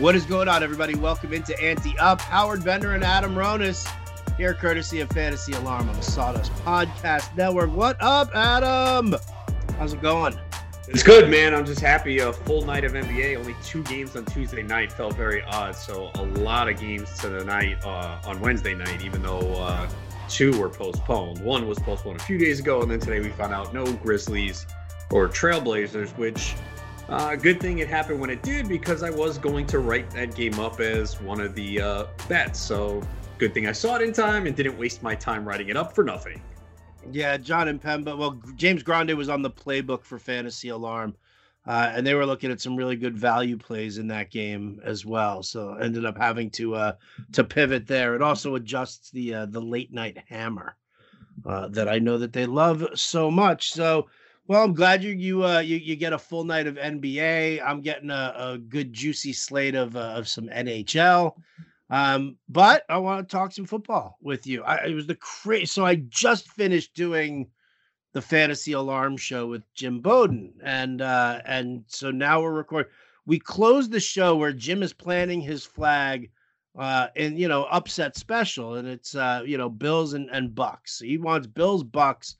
What is going on, everybody? Welcome into Ante Up. Howard Bender and Adam Ronis here, courtesy of Fantasy Alarm on the Sawdust Podcast Network. What up, Adam? How's it going? It's good, man. I'm just happy. A full night of NBA. Only two games on Tuesday night felt very odd. So a lot of games to the night uh, on Wednesday night, even though uh, two were postponed. One was postponed a few days ago, and then today we found out no Grizzlies or Trailblazers, which uh, good thing it happened when it did because I was going to write that game up as one of the uh, bets. So good thing I saw it in time and didn't waste my time writing it up for nothing. Yeah, Jon Impemba. Well, James Grande was on the playbook for Fantasy Alarm, uh, and they were looking at some really good value plays in that game as well. So ended up having to uh, to pivot there. It also adjusts the uh, the late night hammer uh, that I know that they love so much. So well, I'm glad you you uh you, you get a full night of NBA. I'm getting a, a good juicy slate of uh, of some NHL. Um, but I want to talk some football with you. I it was the crazy. So I just finished doing the fantasy alarm show with Jim Bowden, and uh, and so now we're recording. We closed the show where Jim is planting his flag uh and you know upset special and it's uh you know bills and, and bucks he wants bills bucks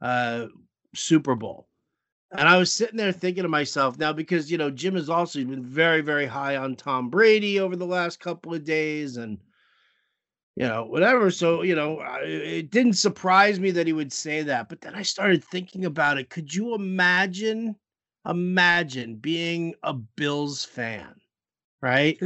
uh Super Bowl. And I was sitting there thinking to myself now because you know Jim has also been very very high on Tom Brady over the last couple of days and you know whatever. So you know it didn't surprise me that he would say that. But then I started thinking about it. Could you imagine imagine being a Bills fan right?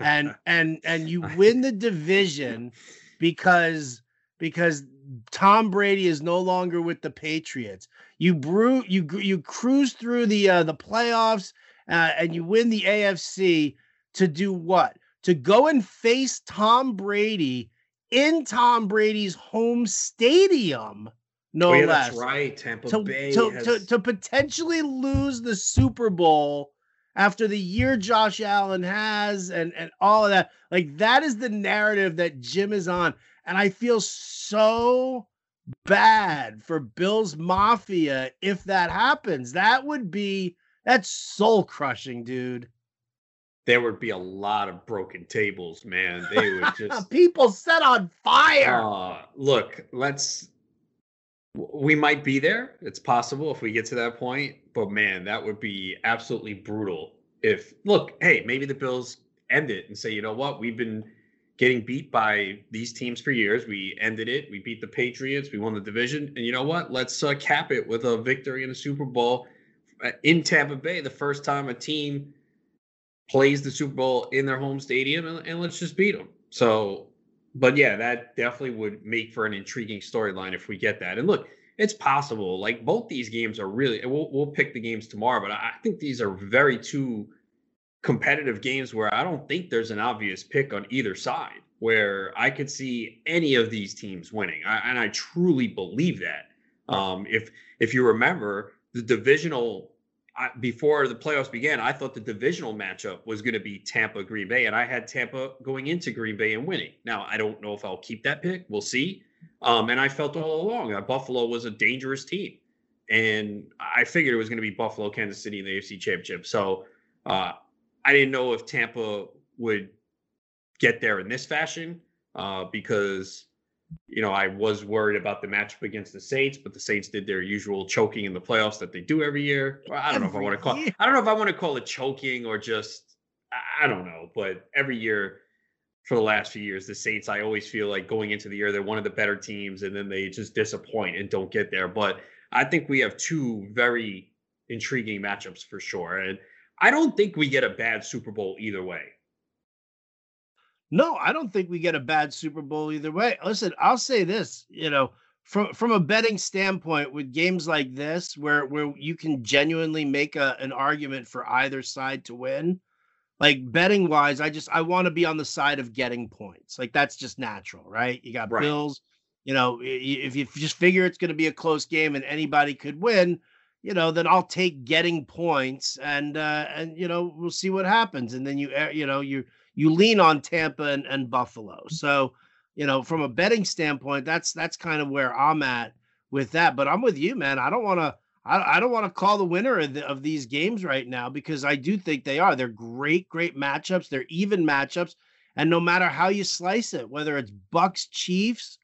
And and and you win the division because because Tom Brady is no longer with the Patriots. You brew you you cruise through the uh, the playoffs uh, and you win the AFC to do what? To go and face Tom Brady in Tom Brady's home stadium, no oh, yeah, less. That's right, Tampa to, Bay to, has... to, to potentially lose the Super Bowl after the year Josh Allen has and and all of that. Like that is the narrative that Jim is on. And I feel so bad for Bills Mafia if that happens. That would be that's soul crushing, dude. There would be a lot of broken tables, man. They would just people set on fire. Uh, look, let's we might be there. It's possible if we get to that point, but man, that would be absolutely brutal. If look, hey, maybe the Bills end it and say, you know what, we've been getting beat by these teams for years. We ended it. We beat the Patriots. We won the division. And you know what? Let's uh, cap it with a victory in the Super Bowl uh, in Tampa Bay, the first time a team plays the Super Bowl in their home stadium, and, and let's just beat them. So, but yeah, that definitely would make for an intriguing storyline if we get that. And look, it's possible. Like both these games are really. We'll we'll pick the games tomorrow, but I think these are very two competitive games where I don't think there's an obvious pick on either side, where I could see any of these teams winning, I, and I truly believe that. Um, if if you remember the divisional I, before the playoffs began, I thought the divisional matchup was going to be Tampa Green Bay, and I had Tampa going into Green Bay and winning. Now I don't know if I'll keep that pick. We'll see. Um, and I felt all along that Buffalo was a dangerous team, and I figured it was going to be Buffalo, Kansas City in the AFC Championship. So uh, I didn't know if Tampa would get there in this fashion uh, because you know I was worried about the matchup against the Saints, but the Saints did their usual choking in the playoffs that they do every year. I don't know if I want to call I don't know if I want to call it choking or just I don't know, but every year for the last few years, the Saints I always feel like going into the year they're one of the better teams, and then they just disappoint and don't get there. But I think we have two very intriguing matchups for sure, and I don't think we get a bad Super Bowl either way. No, I don't think we get a bad Super Bowl either way. Listen, I'll say this, you know, from from a betting standpoint with games like this where where you can genuinely make a, an argument for either side to win, like betting wise, I just I want to be on the side of getting points. Like that's just natural, right? You got right. Bills, you know, if you just figure it's going to be a close game and anybody could win, you know, then I'll take getting points and uh and you know, we'll see what happens. And then you eh, you know, you you lean on Tampa and, and Buffalo. So, you know, from a betting standpoint, that's that's kind of where I'm at with that. But I'm with you, man. I don't want to I, I don't want to call the winner of, the, of these games right now because I do think they are. They're great, great matchups. They're even matchups, and no matter how you slice it, whether it's Bucks, Chiefs,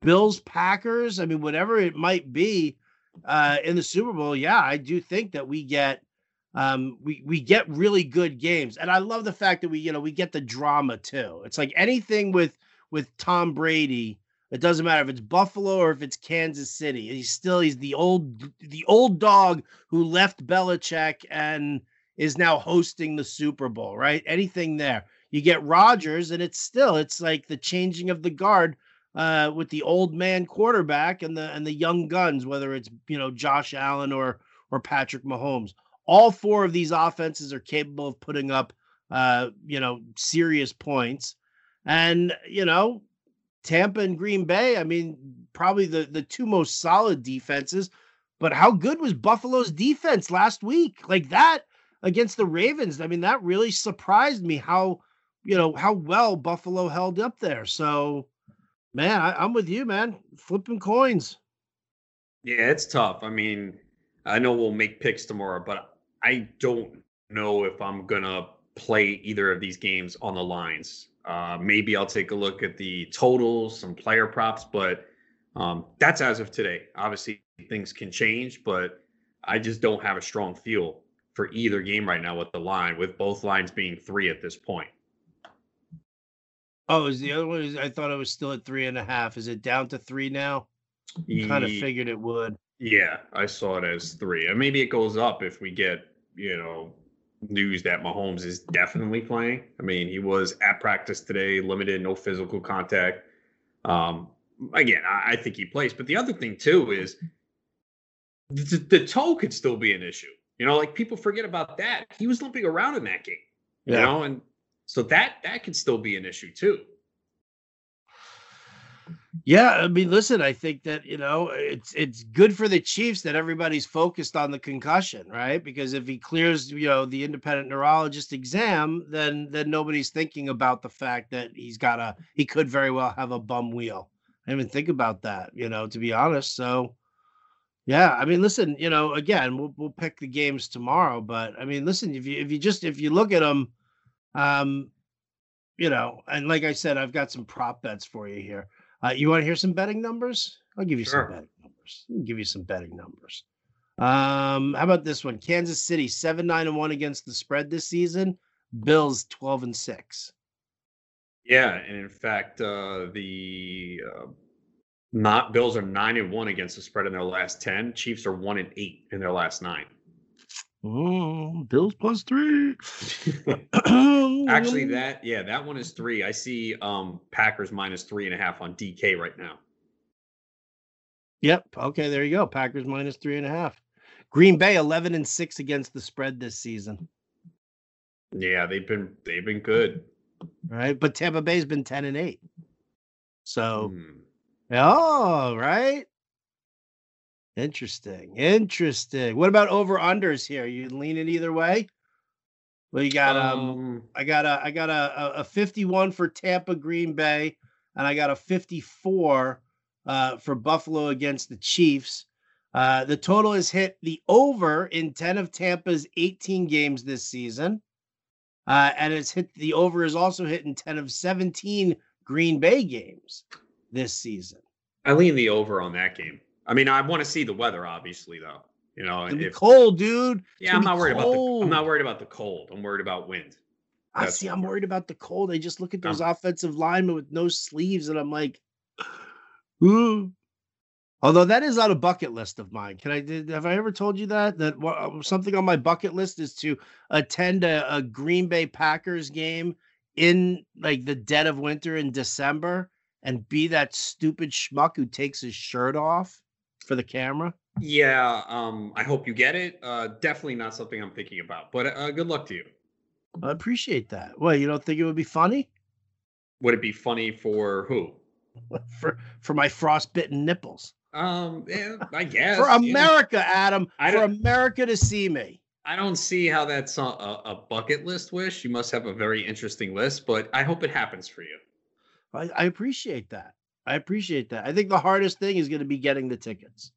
Bills, Packers, I mean, whatever it might be uh, in the Super Bowl, yeah, I do think that we get um, we we get really good games, and I love the fact that we you know we get the drama too. It's like anything with with Tom Brady. It doesn't matter if it's Buffalo or if it's Kansas City. He's still he's the old the old dog who left Belichick and is now hosting the Super Bowl, right? Anything there. You get Rodgers, and it's still it's like the changing of the guard uh, with the old man quarterback and the and the young guns, whether it's you know Josh Allen or or Patrick Mahomes. All four of these offenses are capable of putting up uh, you know serious points, and you know Tampa and Green Bay. I mean, probably the the two most solid defenses. But how good was Buffalo's defense last week? Like that against the Ravens. I mean, that really surprised me how you know how well Buffalo held up there. So Man, I, I'm with you, man. Flipping coins. Yeah, it's tough. I mean, I know we'll make picks tomorrow, but I don't know if I'm gonna play either of these games on the lines. Uh, maybe I'll take a look at the totals, some player props, but um, that's as of today. Obviously, things can change, but I just don't have a strong feel for either game right now with the line, with both lines being three at this point. Oh, is the other one? Is, I thought it was still at three and a half. Is it down to three now? Kind of figured it would. Yeah, I saw it as three. And maybe it goes up if we get, you know, news that Mahomes is definitely playing. I mean, he was at practice today, limited, no physical contact. Um, again, I, I think he plays. But the other thing too is the, the toe could still be an issue. You know, like people forget about that. He was limping around in that game. You yeah. know, and so that that could still be an issue too. Yeah, I mean, listen, I think that you know it's it's good for the Chiefs that everybody's focused on the concussion, right? Because if he clears, you know, the independent neurologist exam, then then nobody's thinking about the fact that he's got a he could very well have a bum wheel. I didn't even think about that, you know, to be honest. So, yeah, I mean, listen, you know, again, we'll we'll pick the games tomorrow, but I mean, listen, if you if you just if you look at them um, you know, and like I said, I've got some prop bets for you here. Uh, you want to hear some betting numbers? I'll give you sure. some betting numbers. I'll give you some betting numbers. Um, how about this one? Kansas City seven nine and one against the spread this season. Bills twelve and six. Yeah, and in fact, uh, the uh, not Bills are nine and one against the spread in their last ten. Chiefs are one and eight in their last nine. Oh, Bills plus three. Actually, that yeah, that one is three. I see um Packers minus three and a half on DK right now. Yep. Okay, there you go. Packers minus three and a half. Green Bay eleven and six against the spread this season. Yeah, they've been they've been good. Right, but Tampa Bay's been ten and eight. So, hmm. oh, right. Interesting. Interesting. What about over unders here? You leaning either way? Well, you got um, um I got a I got a, a 51 for Tampa Green Bay, and I got a 54 uh, for Buffalo against the Chiefs. Uh, the total is hit the over in 10 of Tampa's 18 games this season. Uh, and it's hit the over is also hit in 10 of 17 Green Bay games this season. I lean the over on that game. I mean, I want to see the weather, obviously, though. You know, it's if, cold, dude. yeah, I'm not worried cold. about the. I'm not worried about the cold. I'm worried about wind. I see. I'm worried about the cold. I just look at those um, offensive linemen with no sleeves, and I'm like, ooh. Although that is on a bucket list of mine. Can I did have I ever told you that that uh, something on my bucket list is to attend a, a Green Bay Packers game in like the dead of winter in December and be that stupid schmuck who takes his shirt off for the camera? Yeah, um, I hope you get it. Uh, definitely not something I'm thinking about, but uh, good luck to you. I appreciate that. Well, you don't think it would be funny? Would it be funny for who? for for my frostbitten nipples. Um, yeah, I guess for America, know. Adam. I for America to see me. I don't see how that's a, a, bucket list wish. You must have a very interesting list, but I hope it happens for you. I, I appreciate that. I appreciate that. I think the hardest thing is going to be getting the tickets.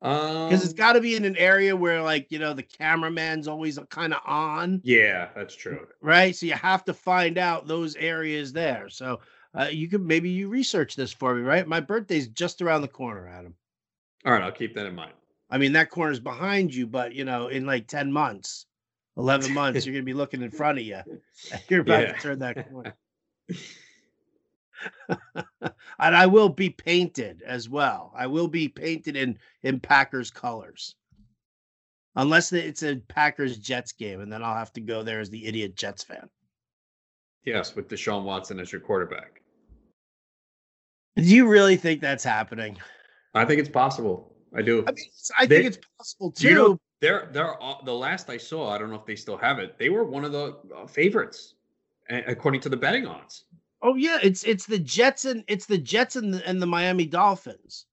Because it's got to be in an area where, like, you know, the cameraman's always kind of on, yeah, that's true. right? So you have to find out those areas there. So uh, you could maybe you research this for me, right? My birthday's just around the corner, Adam. All right, I'll keep that in mind. I mean, that corner's behind you, but you know, in like 10 months, 11 months, you're going to be looking in front of you. You're about Yeah. to turn that corner. and I will be painted as well. I will be painted in in Packers colors. Unless it's a Packers Jets game, and then I'll have to go there as the idiot Jets fan. Yes, with Deshaun Watson as your quarterback. Do you really think that's happening? I think it's possible. I do. I mean, it's- I They- think it's possible too. you know they're they're all- the last I saw. I don't know if they still have it. They were one of the uh, favorites, according to the betting odds. Oh yeah, it's it's the Jets and it's the Jets and the, and the Miami Dolphins,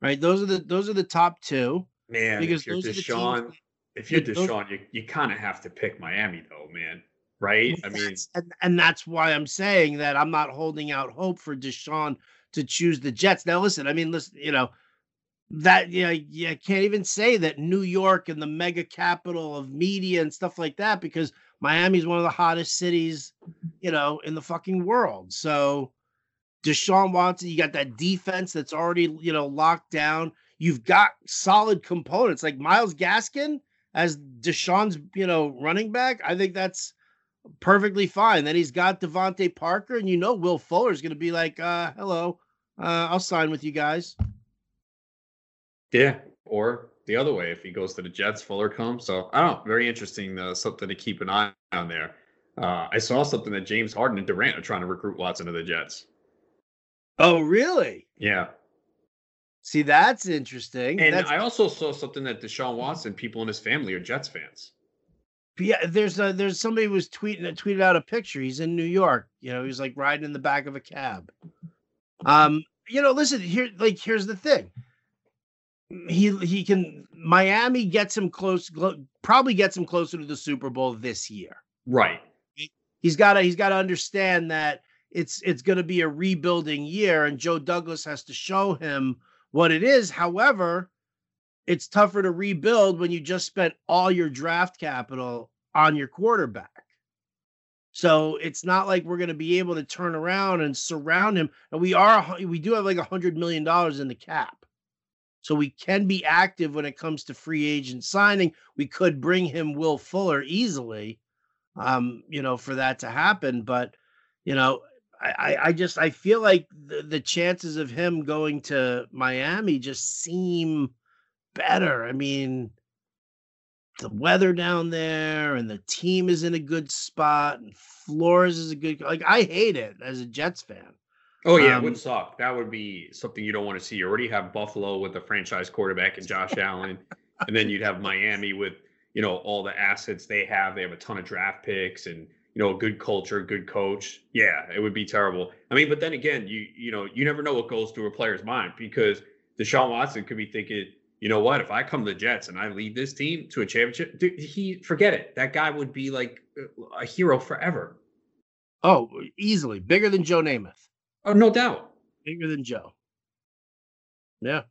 right? Those are the those are the top two. Man, Because if you're those are the teams Deshaun, if you're Yeah, those- you you kind of have to pick Miami, though, man. Right? I mean, and, and that's why I'm saying that I'm not holding out hope for Deshaun to choose the Jets. Now, listen, I mean, listen, you know, that yeah, yeah, I can't even say that New York and the mega capital of media and stuff like that because Miami's one of the hottest cities, you know, in the fucking world. So Deshaun Watson, you got that defense that's already, you know, locked down. You've got solid components like Myles Gaskin as Deshaun's, you know, running back. I think that's perfectly fine. Then he's got DeVante Parker, and you know Will Fuller is going to be like, uh, "Hello, uh, I'll sign with you guys." yeah. Or the other way, if he goes to the Jets, Fuller comes. So I don't know. Very interesting. Uh, something to keep an eye on there. Uh, I saw something that James Harden and Durant are trying to recruit Watson to the Jets. Oh, really? Yeah. See, that's interesting. And that's, I also saw something that Deshaun Watson, people in his family are Jets fans. yeah, there's a, there's somebody who was tweeting tweeted out a picture. He's in New York. You know, he's like riding in the back of a cab. Um, you know, listen here. Like, here's the thing. He he can Miami gets him close. Probably gets him closer to the Super Bowl this year. Right. he's got to he's got to understand that it's it's going to be a rebuilding year and Joe Douglas has to show him what it is however it's tougher to rebuild when you just spent all your draft capital on your quarterback so it's not like we're going to be able to turn around and surround him and we are we do have like a hundred million dollars in the cap so we can be active when it comes to free agent signing we could bring him will fuller easily um, you know, for that to happen. But, you know, I, I, just I feel like the, the chances of him going to Miami just seem better. I mean, the weather down there and the team is in a good spot and Flores is a good like I hate it as a Jets fan. Oh yeah, it Um, would suck. That would be something you don't want to see. You already have Buffalo with the franchise quarterback and Josh Allen, and then you'd have Miami with you know all the assets they have. They have a ton of draft picks and you know a good culture, good coach. Yeah, it would be terrible. I mean, but then again, you you know you never know what goes through a player's mind because Deshaun Watson could be thinking, you know what, if I come to the Jets and I lead this team to a championship, dude, he forget it. That guy would be like a hero forever. Oh, easily bigger than Joe Namath. Oh, no doubt. bigger than Joe. Yeah.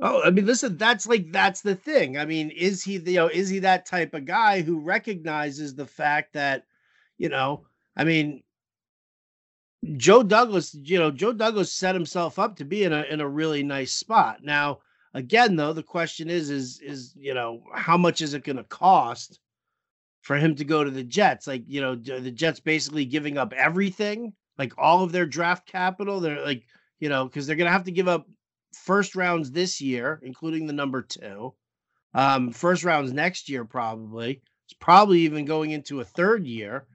Oh, I mean, listen, that's like that's the thing. I mean, is he the you know, is he that type of guy who recognizes the fact that, you know, I mean, Joe Douglas, you know, Joe Douglas set himself up to be in a in a really nice spot. Now, again, though, the question is, is is you know, how much is it going to cost for him to go to the Jets? Like, you know, the Jets basically giving up everything, like all of their draft capital. They're like, you know, because they're going to have to give up first rounds this year, including the number two, um, first rounds next year, probably. It's probably even going into a third year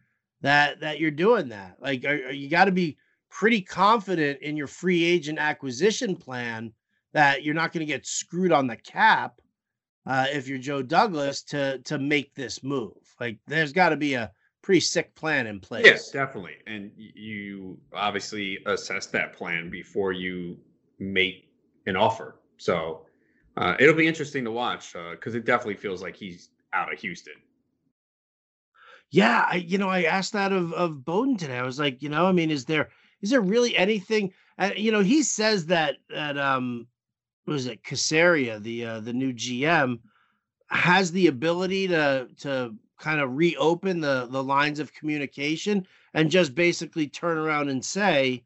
that that you're doing that. Like, are- you got to be pretty confident in your free agent acquisition plan that you're not going to get screwed on the cap uh, if you're Joe Douglas to to make this move. Like, there's got to be a pretty sick plan in place. Yes, definitely. And you obviously assess that plan before you make an offer. So uh, it'll be interesting to watch because it definitely feels like he's out of Houston. Yeah, I you know I asked that of of Bowden today. I was like, you know, I mean, is there is there really anything? Uh, you know, he says that that um was it Caserio, the uh, the new GM, has the ability to to kind of reopen the the lines of communication and just basically turn around and say,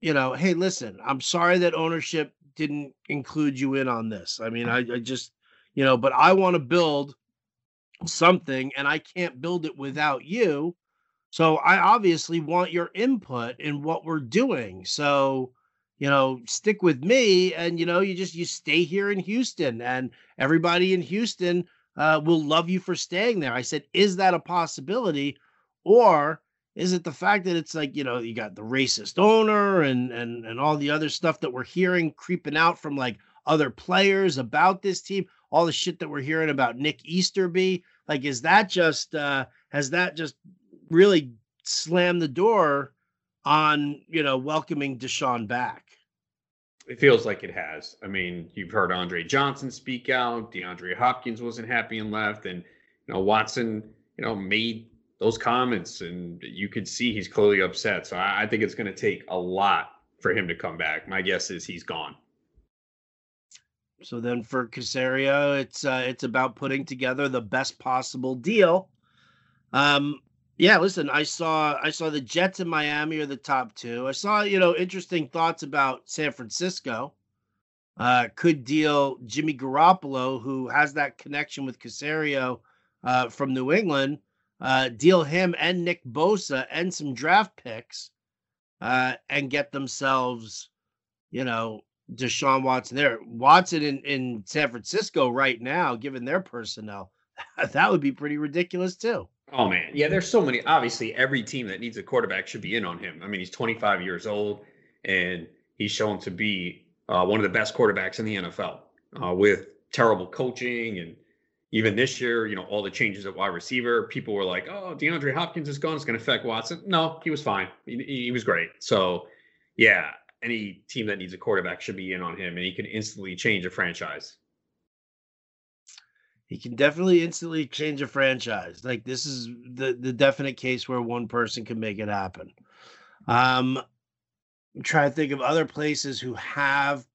you know, hey, listen, I'm sorry that ownership didn't include you in on this. I mean, I, I just, you know, but I want to build something and I can't build it without you. So I obviously want your input in what we're doing. So, you know, stick with me and you know, you just you stay here in Houston and everybody in Houston uh, will love you for staying there. I said, is that a possibility? Or is it the fact that it's like, you know, you got the racist owner and and and all the other stuff that we're hearing creeping out from like other players about this team, all the shit that we're hearing about Nick Easterby? Like, is that just uh has that just really slammed the door on, you know, welcoming Deshaun back? It feels like it has. I mean, you've heard Andre Johnson speak out. DeAndre Hopkins wasn't happy and left, and you know Watson, you know, made those comments, and you could see he's clearly upset. So I, I think it's going to take a lot for him to come back. My guess is he's gone. So then for Caserio, it's uh, it's about putting together the best possible deal. Um, yeah, listen, I saw I saw the Jets in Miami are the top two. I saw, you know, interesting thoughts about San Francisco. Uh, could deal Jimmy Garoppolo, who has that connection with Caserio uh, from New England, uh, deal him and Nick Bosa and some draft picks, uh, and get themselves, you know, Deshaun Watson there. Watson in, in San Francisco right now, given their personnel, that would be pretty ridiculous too. Oh man, yeah. There's so many. Obviously, every team that needs a quarterback should be in on him. I mean, he's 25 years old, and he's shown to be uh, one of the best quarterbacks in the NFL. Uh, with terrible coaching, and even this year, you know, all the changes at wide receiver, people were like, "Oh, DeAndre Hopkins is gone. It's going to affect Watson." No, he was fine. He, he was great. So, yeah, any team that needs a quarterback should be in on him, and he can instantly change a franchise he can definitely instantly change a franchise. Like this is the the definite case where one person can make it happen. Um, I'm trying to think of other places who have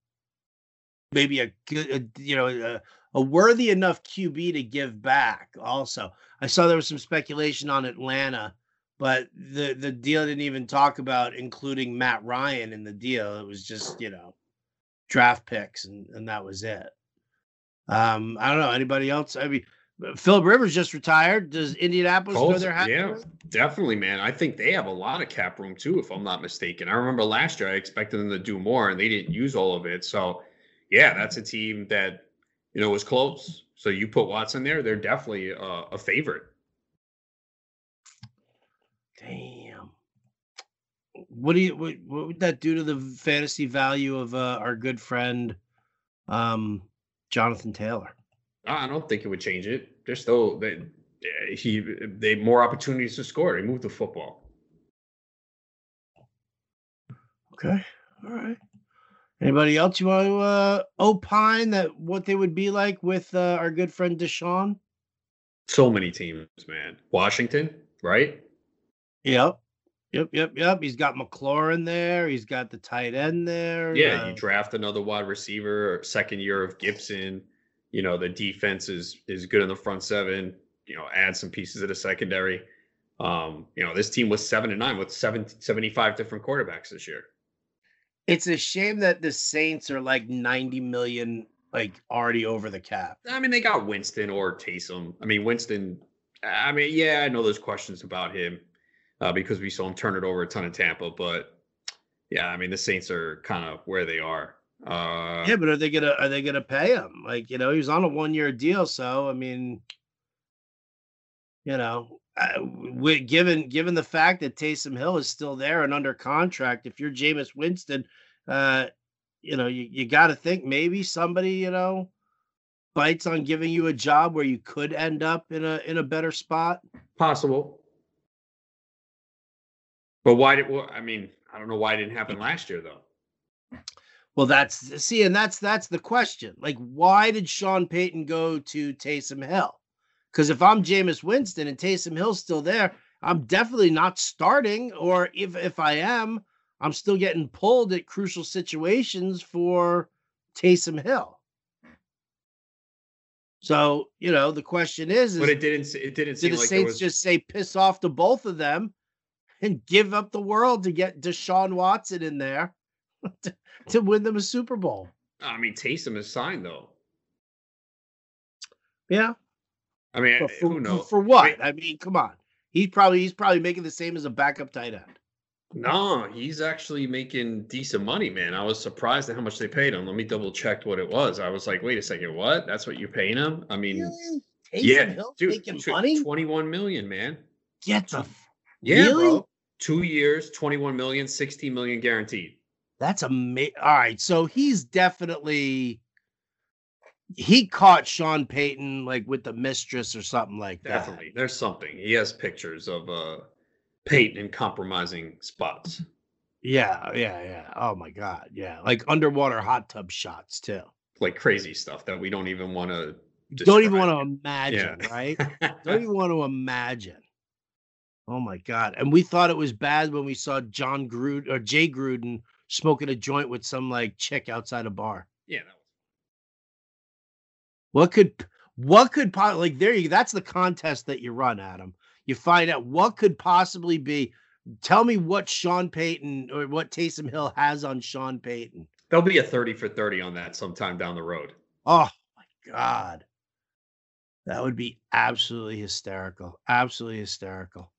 maybe a good, you know, a, a worthy enough QB to give back. Also, I saw there was some speculation on Atlanta, but the the deal didn't even talk about including Matt Ryan in the deal. It was just you know draft picks and and that was it. Um, I don't know anybody else. I mean, Philip Rivers just retired. Does Indianapolis Colts, know their hat? Yeah, definitely, man. I think they have a lot of cap room too, if I'm not mistaken. I remember last year I expected them to do more, and they didn't use all of it. So, yeah, that's a team that you know was close. So you put Watson there, they're definitely a, a favorite. Damn. What do you what, what would that do to the fantasy value of uh, our good friend? Um, Jonathan Taylor? I don't think it would change it. They're still they he they more opportunities to score. They move the football. Okay. All right. Anybody else you want to uh, opine that what they would be like with uh, our good friend Deshaun? So many teams, man. Washington, right? Yep. Yep, yep, yep. He's got McLaurin there. He's got the tight end there. Yeah, uh, you draft another wide receiver, second year of Gibson. You know, the defense is is good in the front seven. You know, add some pieces of the secondary. Um, you know, this team was seven and nine with seven, 75 different quarterbacks this year. It's a shame that the Saints are like 90 million, like already over the cap. I mean, they got Winston or Taysom. I mean, Winston, I mean, yeah, I know there's questions about him uh, because we saw him turn it over a ton of Tampa. But yeah, I mean the Saints are kind of where they are. Uh, yeah, but are they gonna are they gonna pay him? Like you know, he's on a one year deal, so I mean, you know, uh, given given the fact that Taysom Hill is still there and under contract, if you're Jameis Winston, uh, you know, you, you got to think maybe somebody you know bites on giving you a job where you could end up in a in a better spot. Possible. But why did? Well, I mean, I don't know why it didn't happen last year though. Well, that's see, and that's that's the question. Like, why did Sean Payton go to Taysom Hill? Because if I'm Jameis Winston and Taysom Hill's still there, I'm definitely not starting. Or if if I am, I'm still getting pulled at crucial situations for Taysom Hill. So you know the question is, is but it didn't. It didn't seem did the like Saints was. just say piss off to both of them and give up the world to get Deshaun Watson in there to, to win them a Super Bowl? I mean, Taysom is signed though. Yeah, I mean, for, who knows? for what? mean- I mean, come on. He's probably he's probably making the same as a backup tight end. No, he's actually making decent money, man. I was surprised at how much they paid him. Let me double check what it was. I was like, wait a second, what? That's what you're paying him? I mean, Really? Yeah, Hill dude, making tw- money? 21 million, man. Get the Yeah, really? bro. Two years, 21 million, 16 million guaranteed. That's amazing. All right, so he's definitely he caught Sean Payton like with the mistress or something like that. Definitely. There's something. He has pictures of uh Payton in compromising spots. Yeah, yeah, yeah. Oh my god, yeah, like underwater hot tub shots too. Like crazy stuff that we don't even want to Don't even want to imagine, Yeah. right? Don't even want to imagine. Oh my god! And we thought it was bad when we saw Jon Gruden or Jay Gruden smoking a joint with some like chick outside a bar. yeah, that was What could what could like there you that's the contest that you run, Adam. You find out what could possibly be. Tell me what Sean Payton or what Taysom Hill has on Sean Payton. There'll be a 30 for 30 on that sometime down the road. Oh my god. That would be absolutely hysterical. Absolutely hysterical.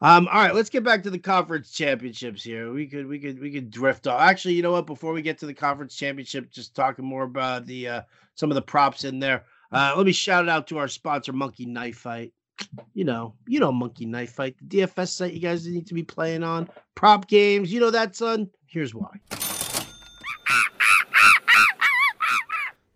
Um, all right, let's get back to the conference championships here. We could we could we could drift off. Actually, you know what? Before we get to the conference championship, just talking more about the uh some of the props in there. Uh let me shout out to our sponsor, Monkey Knife Fight. You know, you know Monkey Knife Fight, the DFS site you guys need to be playing on. Prop games, you know that, son. Here's why.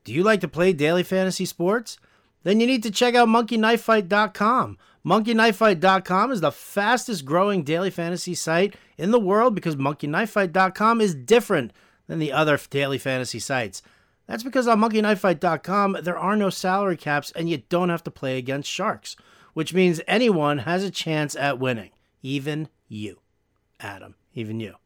Do you like to play daily fantasy sports? Then you need to check out monkeyknifefight.com. Monkeyknifefight.com is the fastest growing daily fantasy site in the world because monkeyknifefight.com is different than the other daily fantasy sites. That's because on monkeyknifefight.com there are no salary caps and you don't have to play against sharks, which means anyone has a chance at winning, even you, Adam, even you.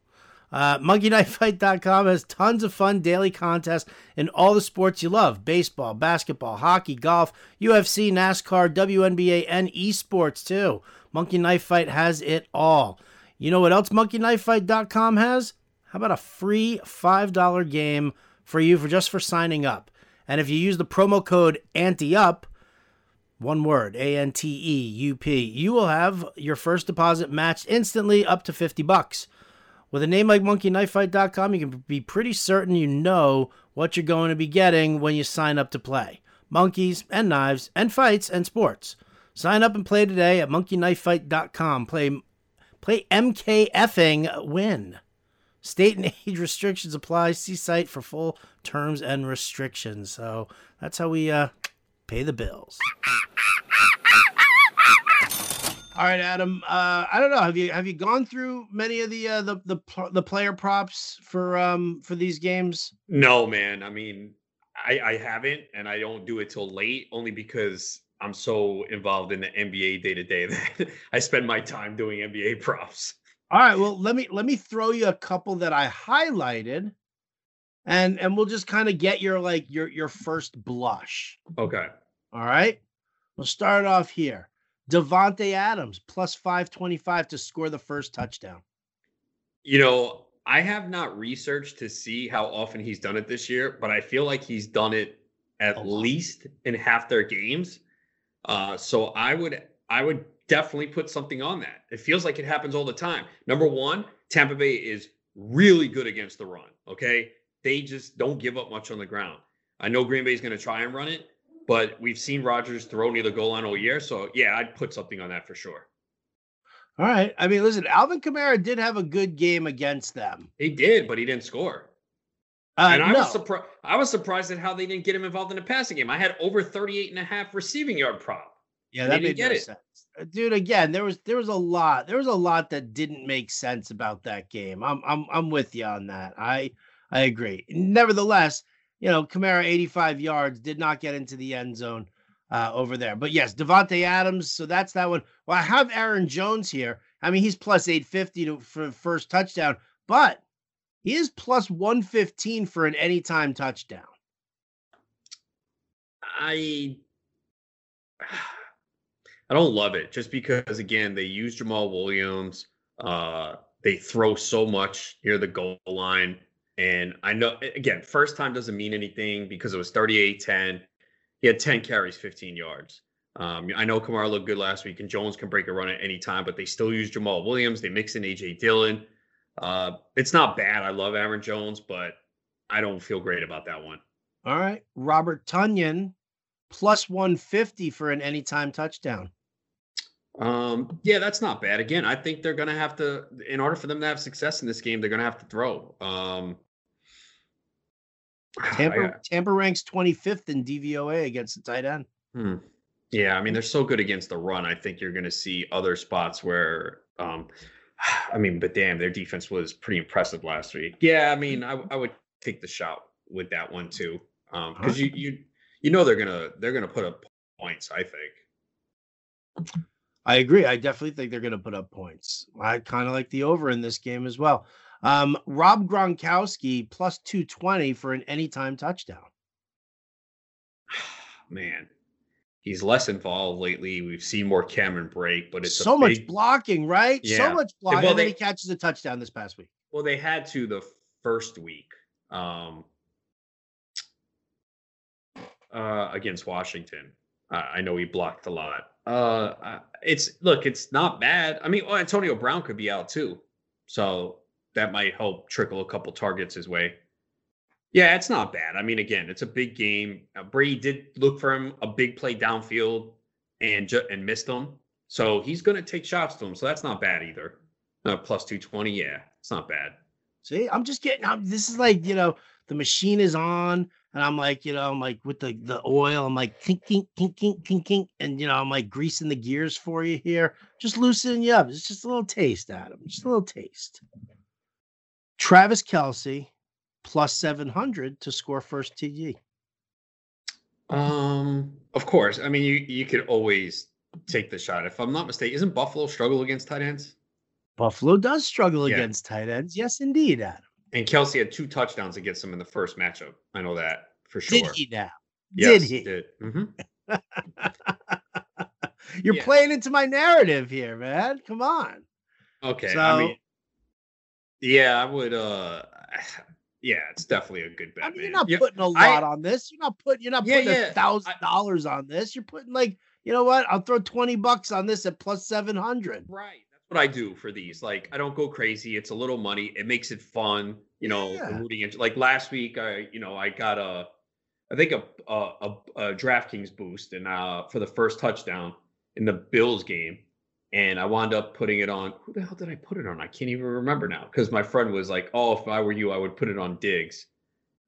Uh, MonkeyKnifeFight.com has tons of fun daily contests in all the sports you love baseball, basketball, hockey, golf, UFC, NASCAR, WNBA, and esports too. Monkey Knife Fight has it all. You know what else MonkeyKnifeFight.com has? How about a free $5 game for you for just for signing up? And if you use the promo code ANTEUP, one word, A N T E U P, you will have your first deposit matched instantly up to 50 bucks. With a name like monkeyknifefight.com, you can be pretty certain you know what you're going to be getting when you sign up to play. Monkeys and knives and fights and sports. Sign up and play today at monkeyknifefight.com. Play play MKFing win. State and age restrictions apply. See site for full terms and restrictions. So that's how we uh, pay the bills. All right, Adam. Uh, I don't know. Have you have you gone through many of the uh, the the the player props for um for these games? No, man. I mean, I, I haven't, and I don't do it till late, only because I'm so involved in the NBA day to day that I spend my time doing NBA props. All right. Well, let me let me throw you a couple that I highlighted, and and we'll just kind of get your like your your first blush. Okay. All right. We'll start off here. Davante Adams plus five twenty five to score the first touchdown. You know, I have not researched to see how often he's done it this year, but I feel like he's done it at lot. least in half their games. Uh, so I would I would definitely put something on that. It feels like it happens all the time. Number one, Tampa Bay is really good against the run. Okay. They just don't give up much on the ground. I know Green Bay is going to try and run it, but we've seen Rodgers throw near the goal line all year. So yeah, I'd put something on that for sure. All right. I mean, listen, Alvin Kamara did have a good game against them. He did, but he didn't score. Uh, and I no. was surprised I was surprised at how they didn't get him involved in the passing game. I had over 38 and a half receiving yard prop. Yeah, that made didn't no get it. sense. Uh, Dude, again, there was there was a lot. There was a lot that didn't make sense about that game. I'm I'm I'm with you on that. I I agree. Nevertheless, you know, Kamara 85 yards did not get into the end zone uh over there. But yes, Davante Adams, so that's that one. Well, I have Aaron Jones here. I mean, he's plus 850 to, for first touchdown, but He is plus 115 for an anytime touchdown. I I don't love it just because again they use Jamaal Williams. Uh, they throw so much near the goal line. And I know again, first time doesn't mean anything because it was 38-10. He had 10 carries, 15 yards. Um, I know Kamara looked good last week, and Jones can break a run at any time, but they still use Jamaal Williams. They mix in AJ Dillon. Uh, it's not bad. I love Aaron Jones, but I don't feel great about that one. All right. Robert Tonyan plus 150 for an anytime touchdown. Um, yeah, that's not bad. Again, I think they're going to have to, in order for them to have success in this game, they're going to have to throw. Um, Tampa, I, Tampa ranks 25th in DVOA against the tight end. Hmm. Yeah, I mean, they're so good against the run. I think you're going to see other spots where, um, I mean, but damn, their defense was pretty impressive last week. Yeah, I mean, I, I would take the shot with that one too, because um, you you you know they're gonna they're gonna put up points. I think. I agree. I definitely think they're going to put up points. I kind of like the over in this game as well. Um, Rob Gronkowski plus 220 for an anytime touchdown. Man, he's less involved lately. We've seen more Cameron Brate, but it's so big... much blocking, right? Yeah. So much blocking. Well, and then he catches a touchdown this past week. Well, they had to the first week um, uh, against Washington. Uh, I know he blocked a lot. Uh, it's look, it's not bad. I mean, well, Antonio Brown could be out too, so that might help trickle a couple targets his way. Yeah, it's not bad. I mean, again, it's a big game. Uh, Brady did look for him a big play downfield and ju- and missed him. so he's going to take shots to him. So that's not bad either. Uh, plus two twenty, yeah, it's not bad. See, I'm just getting. I'm, this is like you know the machine is on and I'm like, you know, I'm like with the the oil, I'm like kink kink kink kink kink kink, and you know, I'm like greasing the gears for you here, just loosening you up. It's just a little taste, Adam, just a little taste. Travis Kelce plus seven hundred to score first TD. Um, of course. I mean, you you could always take the shot. If I'm not mistaken, isn't Buffalo struggle against tight ends? Buffalo does struggle yeah. against tight ends. Yes, indeed, Adam. And Kelsey had two touchdowns against him in the first matchup. I know that for sure. Did he now? Yes, did he? Did. Mm-hmm. You're yeah. playing into my narrative here, man. Come on. Okay. So, I mean, yeah, I would. uh Yeah, it's definitely a good bet. I mean, you're not putting a lot I, on this. You're not putting. You're not putting a thousand dollars on this. You're putting like, you know what? I'll throw twenty bucks on this at plus seven hundred. Right That's what I do for these. Like I don't go crazy. It's a little money. It makes it fun. You know, yeah. rooting into like last week. I you know I got a I think a a, a, a DraftKings boost and uh for the first touchdown in the Bills game. And I wound up putting it on. Who the hell did I put it on? I can't even remember now. Because my friend was like, "Oh, if I were you, I would put it on Diggs."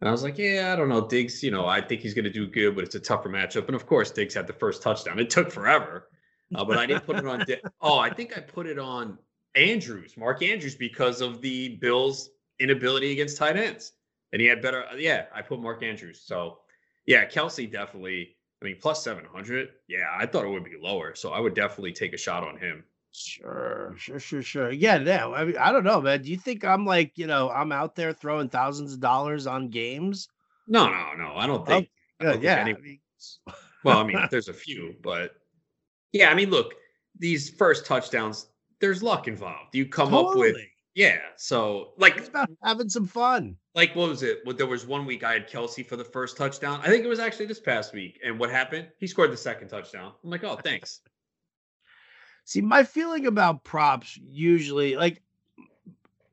And I was like, "Yeah, I don't know, Diggs. You know, I think he's going to do good, but it's a tougher matchup." And of course, Diggs had the first touchdown. It took forever, uh, but I didn't put it on. Oh, I think I put it on Andrews, Mark Andrews, because of the Bills' inability against tight ends, and he had better. Yeah, I put Mark Andrews. So yeah, Kelce definitely. I mean, plus seven hundred. Yeah, I thought it would be lower, so I would definitely take a shot on him. Sure, sure, sure, sure. Yeah, yeah. I mean, I don't know, man. Do you think I'm like, you know, I'm out there throwing thousands of dollars on games? No, no, no. I don't oh, think. Oh, I don't yeah. Think any, well, I mean, there's a few, but yeah, I mean, look, these first touchdowns, there's luck involved. You come totally. up with yeah. So like it's about having some fun. Like what was it? There was one week I had Kelce for the first touchdown. I think it was actually this past week. And what happened? He scored the second touchdown. I'm like, oh, thanks. See, my feeling about props usually like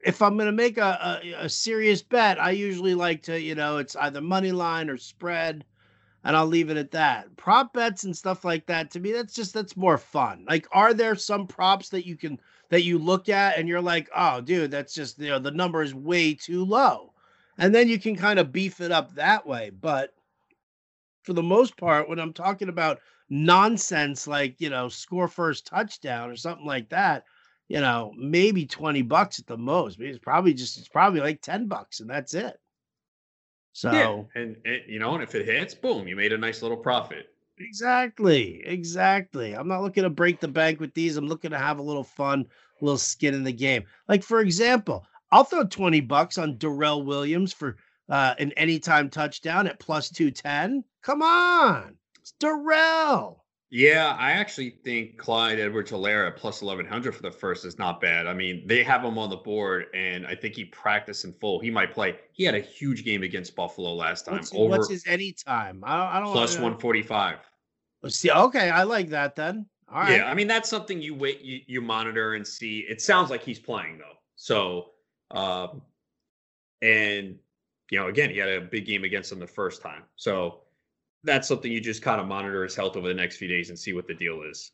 if I'm going to make a, a, a serious bet, I usually like to, you know, it's either money line or spread and I'll leave it at that. Prop bets and stuff like that to me that's just that's more fun. Like are there some props that you can that you look at and you're like, "Oh, dude, that's just, you know, the number is way too low." And then you can kind of beef it up that way, but for the most part when I'm talking about nonsense like, you know, score first touchdown or something like that, you know, maybe 20 bucks at the most. It's probably just it's probably like 10 bucks and that's it. So yeah. and, and you know, and if it hits, boom, you made a nice little profit. Exactly. Exactly. I'm not looking to break the bank with these. I'm looking to have a little fun, a little skin in the game. Like for example, I'll throw 20 bucks on Darrel Williams for uh, an anytime touchdown at plus 210. Come on. It's Darrel. Yeah, I actually think Clyde Edwards Helaire at plus 1100 for the first is not bad. I mean, they have him on the board, and I think he practiced in full. He might play. He had a huge game against Buffalo last time. What's, Over what's his anytime? I don't, I don't plus 145. Let's see. Okay, I like that then. All right. Yeah, I mean that's something you wait, you, you monitor and see. It sounds like he's playing though. So, um, and you know, again, he had a big game against them the first time. So that's something you just kind of monitor his health over the next few days and see what the deal is.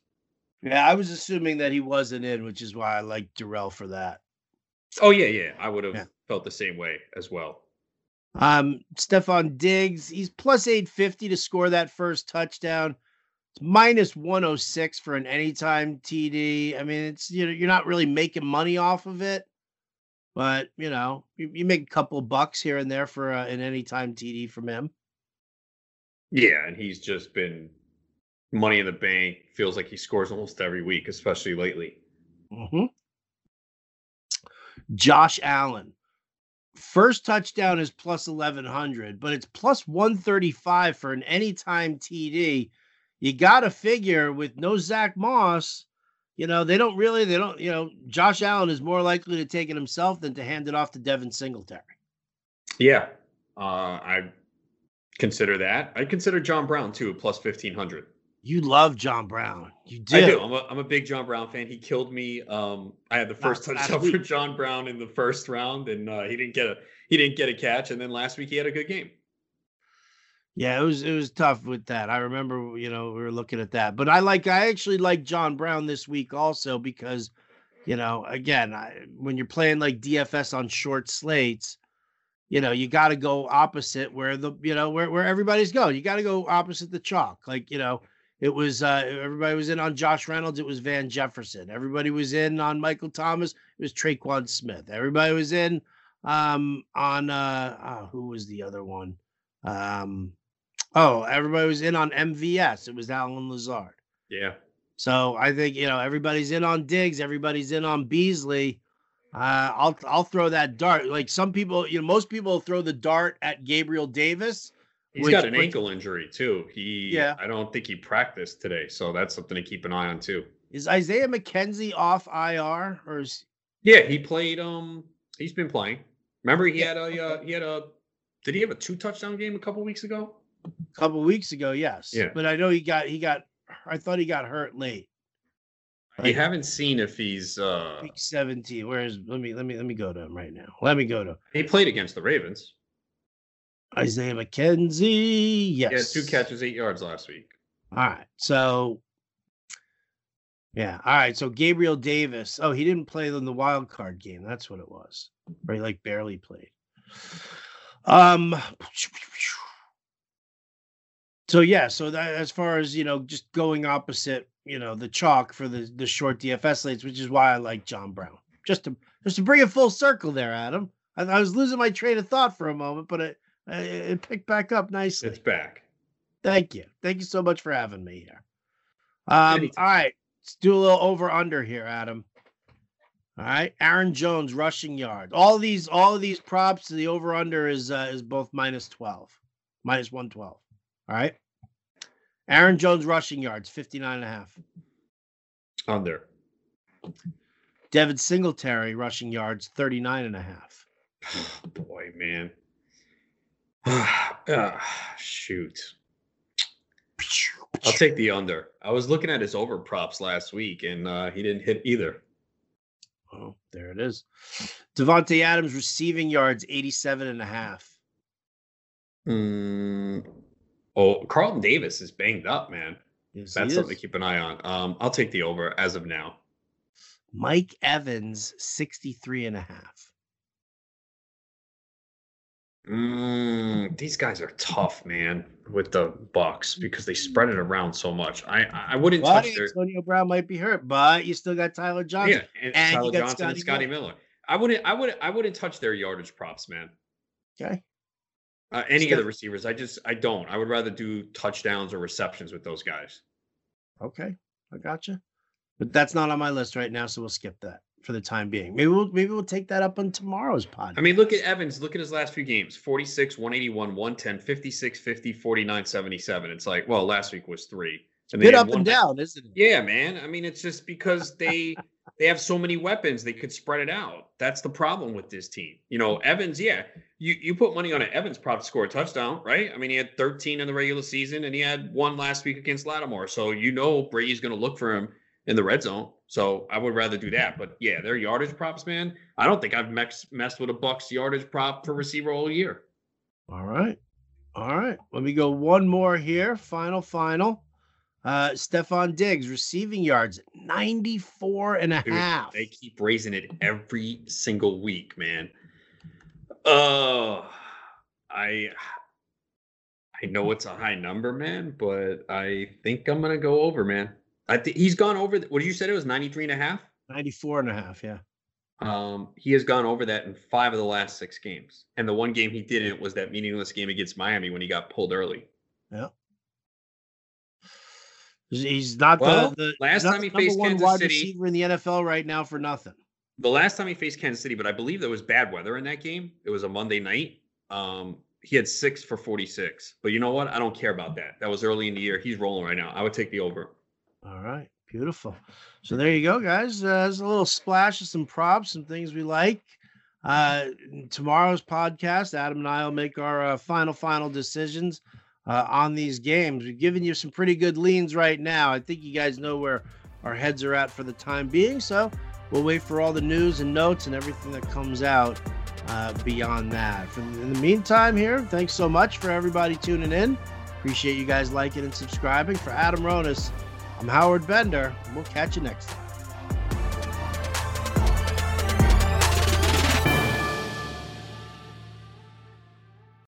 Yeah, I was assuming that he wasn't in, which is why I like Darrel for that. Oh yeah, yeah. I would have yeah. felt the same way as well. Um, Stefon Diggs, he's plus 850 to score that first touchdown. It's minus 106 for an anytime TD. I mean, it's you know, you're not really making money off of it, but you know, you, you make a couple bucks here and there for uh, an anytime TD from him. Yeah, and he's just been money in the bank. Feels like he scores almost every week, especially lately. Mm-hmm. Josh Allen. First touchdown is plus 1100, but it's plus 135 for an anytime TD. You got to figure with no Zach Moss, you know, they don't really, they don't, you know, Josh Allen is more likely to take it himself than to hand it off to Devin Singletary. Yeah. Uh, I consider that. I consider John Brown too, plus 1500. You love John Brown. You do. I do. I'm a, I'm a big John Brown fan. He killed me. Um, I had the first Not touchdown for John Brown in the first round, and uh, he didn't get a he didn't get a catch. And then last week he had a good game. Yeah, it was it was tough with that. I remember, you know, we were looking at that. But I like I actually like John Brown this week also because, you know, again, I, when you're playing like DFS on short slates, you know, you got to go opposite where the, you know, where, where everybody's going. You got to go opposite the chalk. Like, you know, it was, uh, everybody was in on Josh Reynolds. It was Van Jefferson. Everybody was in on Michael Thomas. It was Tre'Quan Smith. Everybody was in um, on, uh, oh, who was the other one? Um, oh, everybody was in on MVS. It was Allen Lazard. Yeah. So I think, you know, everybody's in on Diggs. Everybody's in on Beasley. Uh, I'll I'll throw that dart. Like some people, you know, most people throw the dart at Gabriel Davis. He's which, got an which, ankle injury too. He, yeah, I don't think he practiced today, so that's something to keep an eye on too. Is Isaiah McKenzie off IR or is? Yeah, he played. Um, he's been playing. Remember, he had a uh, he had a. Did he have a two touchdown game a couple weeks ago? A couple weeks ago, yes. Yeah, but I know he got he got. I thought he got hurt late. Like, you haven't seen if he's uh week 17. Where's let me let me let me go to him right now. Let me go to him. he played against the Ravens. Isaiah McKenzie. Yes. Yeah, two catches, eight yards last week. All right. So yeah. All right. So Gabriel Davis. Oh, he didn't play in the wild card game. That's what it was. Right, like barely played. Um so yeah, so that as far as you know, just going opposite you know the chalk for the the short DFS slates, which is why I like John Brown. Just to just to bring it full circle there, Adam. I, I was losing my train of thought for a moment, but it it picked back up nicely. It's back. Thank you. Thank you so much for having me here. Um, all right, let's do a little over under here, Adam. All right, Aaron Jones rushing yard. All these all of these props, the over under is uh, is both minus twelve, minus one twelve. All right. Aaron Jones rushing yards, 59 and a half. Under. Devin Singletary rushing yards, 39 and a half. Boy, man. uh, shoot. I'll take the under. I was looking at his over props last week and uh, he didn't hit either. Oh, there it is. Davante Adams receiving yards, 87 and a half. Mm, Oh, Carlton Davis is banged up, man. Yes, That's something to keep an eye on. Um, I'll take the over as of now. Mike Evans, 63 and a half. Mm, these guys are tough, man, with the Bucs because they spread it around so much. I I wouldn't well, touch their Antonio Brown might be hurt, but you still got Tyler Johnson. Yeah, and, and Tyler Johnson Scotty and Scotty Miller. Miller. I wouldn't I wouldn't I wouldn't touch their yardage props, man. Okay. Uh, any Steph- of the receivers, I just I don't. I would rather do touchdowns or receptions with those guys. Okay, I gotcha. But that's not on my list right now, so we'll skip that. for the time being. Maybe we'll maybe we'll take that up on tomorrow's pod. I mean, look at Evans. Look at his last few games 46, 181, 110, 56, 50, 49, 77. It's like, well, last week was three. And bit up and down, isn't it? Yeah, man. I mean, it's just because they they have so many weapons, they could spread it out. That's the problem with this team. You know, Evans, yeah, you you put money on an Evans prop to score a touchdown, right? I mean, he had 13 in the regular season and he had one last week against Lattimore. So you know Brady's going to look for him in the red zone. So I would rather do that. But yeah, their yardage props, man. I don't think I've mess, messed with a Bucs yardage prop for receiver all year. All right. All right. Let me go one more here. Final, final. Uh Stefon Diggs receiving yards 94 and a Dude, half. They keep raising it every single week, man. Uh I I know it's a high number, man, but I think I'm gonna go over, man. I think he's gone over. The, what did you said it was 93 and a half? 94 and a half, yeah. Um, he has gone over that in five of the last six games. And the one game he didn't was that meaningless game against Miami when he got pulled early. Yeah. He's not well, the, the last time he faced Kansas wide City receiver in the NFL right now for nothing. The last time he faced Kansas City, but I believe there was bad weather in that game. It was a Monday night. Um, he had six for 46. But you know what? I don't care about that. That was early in the year. He's rolling right now. I would take the over. All right. Beautiful. So there you go, guys. Uh, there's a little splash of some props, some things we like. Uh, tomorrow's podcast, Adam and I will make our uh, final, final decisions uh, on these games. We've given you some pretty good leans right now. I think you guys know where our heads are at for the time being. So we'll wait for all the news and notes and everything that comes out uh, beyond that. In the meantime, here, thanks so much for everybody tuning in. Appreciate you guys liking and subscribing. For Adam Ronis, I'm Howard Bender. We'll catch you next time.